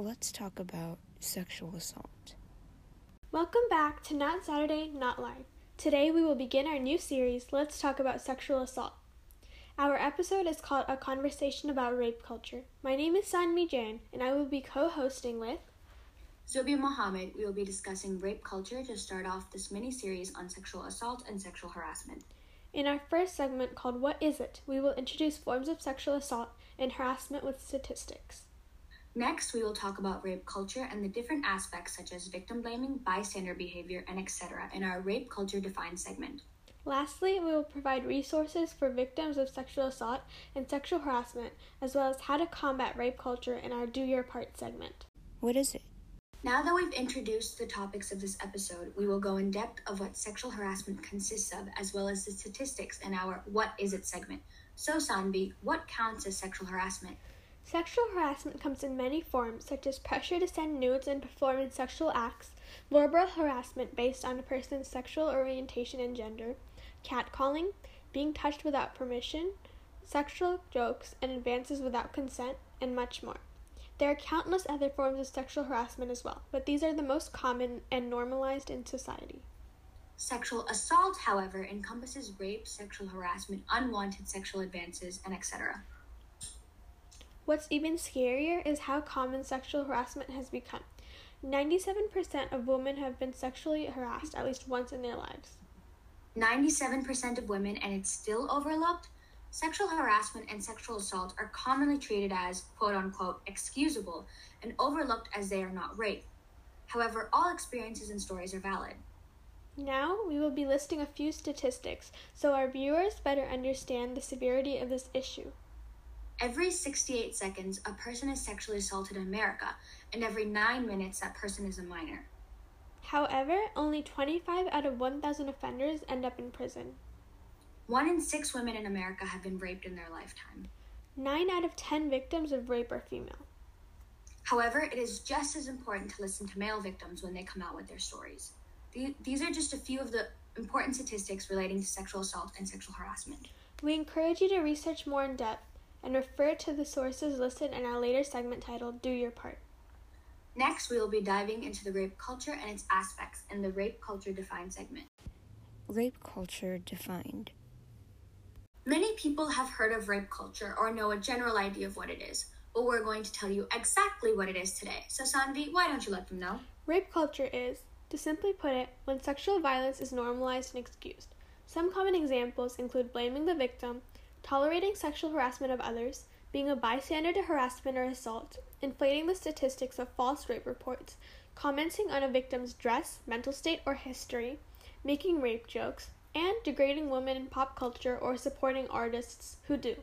let's talk about sexual assault. Welcome back to Not Saturday, Not Live. Today we will begin our new series, Let's Talk About Sexual Assault. Our episode is called A Conversation About Rape Culture. My name is Sanvi Jain, and I will be co hosting with Zubia Mohammed. We will be discussing rape culture to start off this mini series on sexual assault and sexual harassment. In our first segment called What Is It? we will introduce forms of sexual assault and harassment with statistics. Next, we will talk about rape culture and the different aspects such as victim blaming, bystander behavior, and etc. in our Rape Culture Defined segment. Lastly, we will provide resources for victims of sexual assault and sexual harassment, as well as how to combat rape culture in our Do Your Part segment. What is it? Now that we've introduced the topics of this episode, we will go in depth of what sexual harassment consists of, as well as the statistics in our What Is It segment. So, Sanvi, what counts as sexual harassment? Sexual harassment comes in many forms, such as pressure to send nudes and perform sexual acts, verbal harassment based on a person's sexual orientation and gender, catcalling, being touched without permission, sexual jokes and advances without consent, and much more. There are countless other forms of sexual harassment as well, but these are the most common and normalized in society. Sexual assault, however, encompasses rape, sexual harassment, unwanted sexual advances, and etc. What's even scarier is how common sexual harassment has become. 97% of women have been sexually harassed at least once in their lives. 97% of women, and it's still overlooked, sexual harassment and sexual assault are commonly treated as quote unquote excusable and overlooked as they are not rape. However, all experiences and stories are valid. Now, we will be listing a few statistics so our viewers better understand the severity of this issue. Every 68 seconds, a person is sexually assaulted in America, and every 9 minutes, that person is a minor. However, only 25 out of 1,000 offenders end up in prison. One in six women in America have been raped in their lifetime. 9 out of 10 victims of rape are female. However, it is just as important to listen to male victims when they come out with their stories. These are just a few of the important statistics relating to sexual assault and sexual harassment. We encourage you to research more in depth and refer to the sources listed in our later segment titled Do Your Part. Next, we will be diving into the rape culture and its aspects in the Rape Culture Defined segment. Rape culture defined. Many people have heard of rape culture or know a general idea of what it is, but we're going to tell you exactly what it is today. So, Sanvi, why don't you let them know? Rape culture is, to simply put it, when sexual violence is normalized and excused. Some common examples include blaming the victim, tolerating sexual harassment of others, being a bystander to harassment or assault, inflating the statistics of false rape reports, commenting on a victim's dress, mental state, or history, making rape jokes, and degrading women in pop culture or supporting artists who do.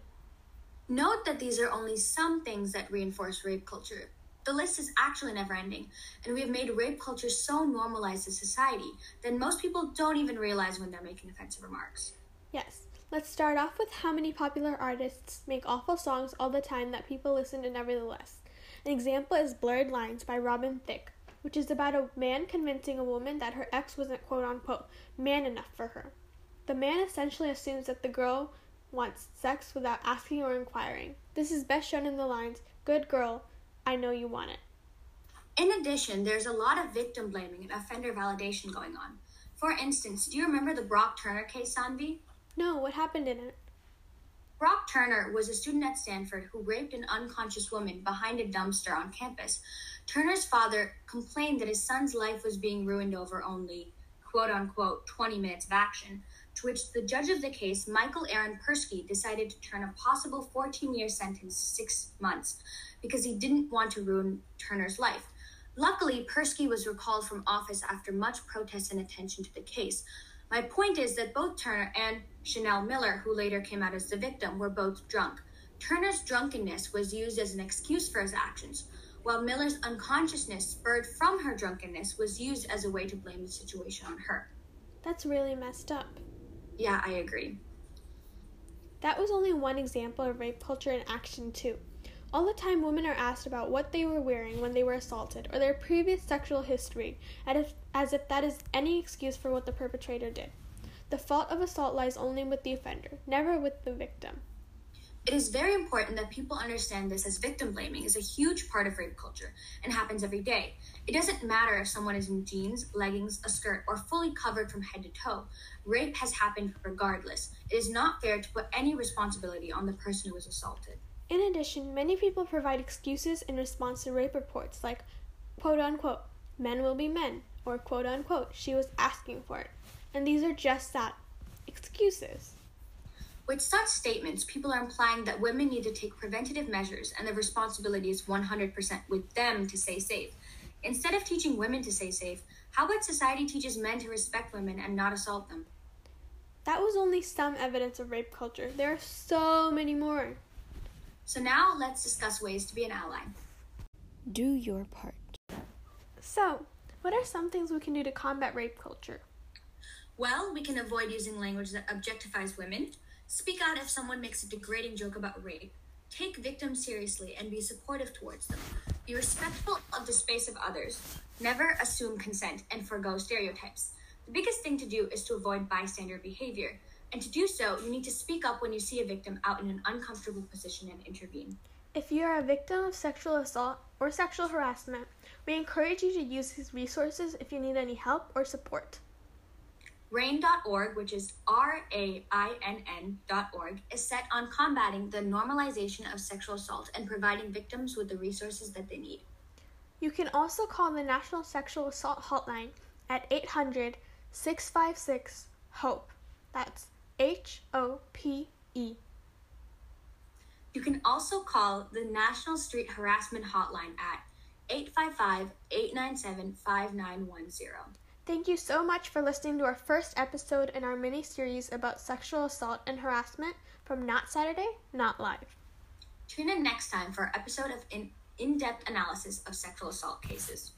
Note that these are only some things that reinforce rape culture. The list is actually never ending, and we have made rape culture so normalized in society that most people don't even realize when they're making offensive remarks. Yes, Let's start off with how many popular artists make awful songs all the time that people listen to nevertheless. An example is Blurred Lines by Robin Thicke, which is about a man convincing a woman that her ex wasn't quote unquote man enough for her. The man essentially assumes that the girl wants sex without asking or inquiring. This is best shown in the lines, Good girl, I know you want it. In addition, there's a lot of victim blaming and offender validation going on. For instance, do you remember the Brock Turner case, Sanvi? No, what happened in it? Brock Turner was a student at Stanford who raped an unconscious woman behind a dumpster on campus. Turner's father complained that his son's life was being ruined over only, quote unquote, 20 minutes of action, to which the judge of the case, Michael Aaron Persky, decided to turn a possible 14 year sentence six months because he didn't want to ruin Turner's life. Luckily, Persky was recalled from office after much protest and attention to the case, my point is that both Turner and Chanel Miller, who later came out as the victim, were both drunk. Turner's drunkenness was used as an excuse for his actions, while Miller's unconsciousness, spurred from her drunkenness, was used as a way to blame the situation on her. That's really messed up. Yeah, I agree. That was only one example of rape culture in action, too. All the time, women are asked about what they were wearing when they were assaulted or their previous sexual history, as if, that is any excuse for what the perpetrator did. The fault of assault lies only with the offender, never with the victim. It is very important that people understand this as victim blaming is a huge part of rape culture and happens every day. It doesn't matter if someone is in jeans, leggings, a skirt, or fully covered from head to toe. Rape has happened regardless. It is not fair to put any responsibility on the person who was assaulted. In addition, many people provide excuses in response to rape reports like, quote unquote, men will be men, or quote unquote, she was asking for it. And these are just that excuses. With such statements, people are implying that women need to take preventative measures and the responsibility is 100% with them to stay safe. Instead of teaching women to stay safe, how about society teaches men to respect women and not assault them? That was only some evidence of rape culture. There are so many more. So now let's discuss ways to be an ally. Do your part. So, what are some things we can do to combat rape culture? Well, we can avoid using language that objectifies women, speak out if someone makes a degrading joke about rape, take victims seriously and be supportive towards them, be respectful of the space of others, never assume consent, and forego stereotypes. The biggest thing to do is to avoid bystander behavior. And to do so, you need to speak up when you see a victim out in an uncomfortable position and intervene. If you are a victim of sexual assault or sexual harassment, we encourage you to use these resources if you need any help or support. RAINN.org, which is R A I N N.org, is set on combating the normalization of sexual assault and providing victims with the resources that they need. You can also call the National Sexual Assault Hotline at 800 656 HOPE. That's H O P E. You can also call the National Street Harassment Hotline at 855 897 5910. Thank you so much for listening to our first episode in our mini series about sexual assault and harassment from Not Saturday, Not Live. Tune in next time for an episode of in depth analysis of sexual assault cases.